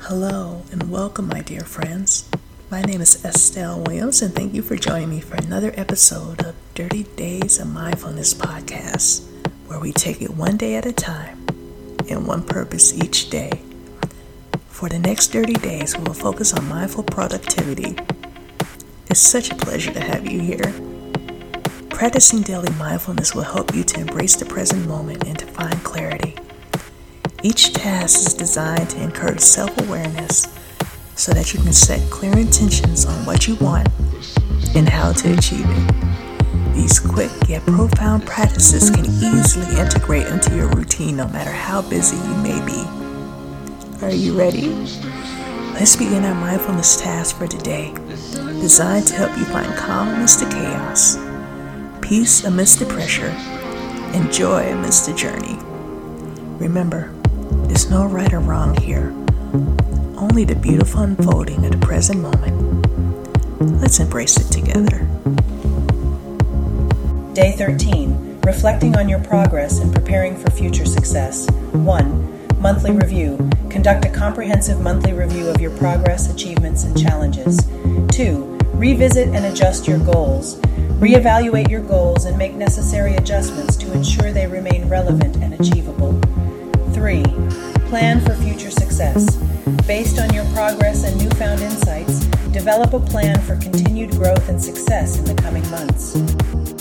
Hello and welcome, my dear friends. My name is Estelle Williams, and thank you for joining me for another episode of Thirty Days of Mindfulness podcast, where we take it one day at a time and one purpose each day. For the next 30 days, we will focus on mindful productivity. It's such a pleasure to have you here. Practicing daily mindfulness will help you to embrace the present moment and to find clarity. Each task is designed to encourage self awareness so that you can set clear intentions on what you want and how to achieve it. These quick yet profound practices can easily integrate into your routine no matter how busy you may be. Are you ready? Let's begin our mindfulness task for today, designed to help you find calm amidst the chaos peace amidst the pressure, and joy amidst the journey. Remember, there's no right or wrong here, only the beautiful unfolding of the present moment. Let's embrace it together. Day 13 Reflecting on your progress and preparing for future success. 1. Monthly review. Conduct a comprehensive monthly review of your progress, achievements, and challenges. 2. Revisit and adjust your goals. Reevaluate your goals and make necessary adjustments to ensure they remain relevant and achievable. 3. Plan for future success. Based on your progress and newfound insights, develop a plan for continued growth and success in the coming months.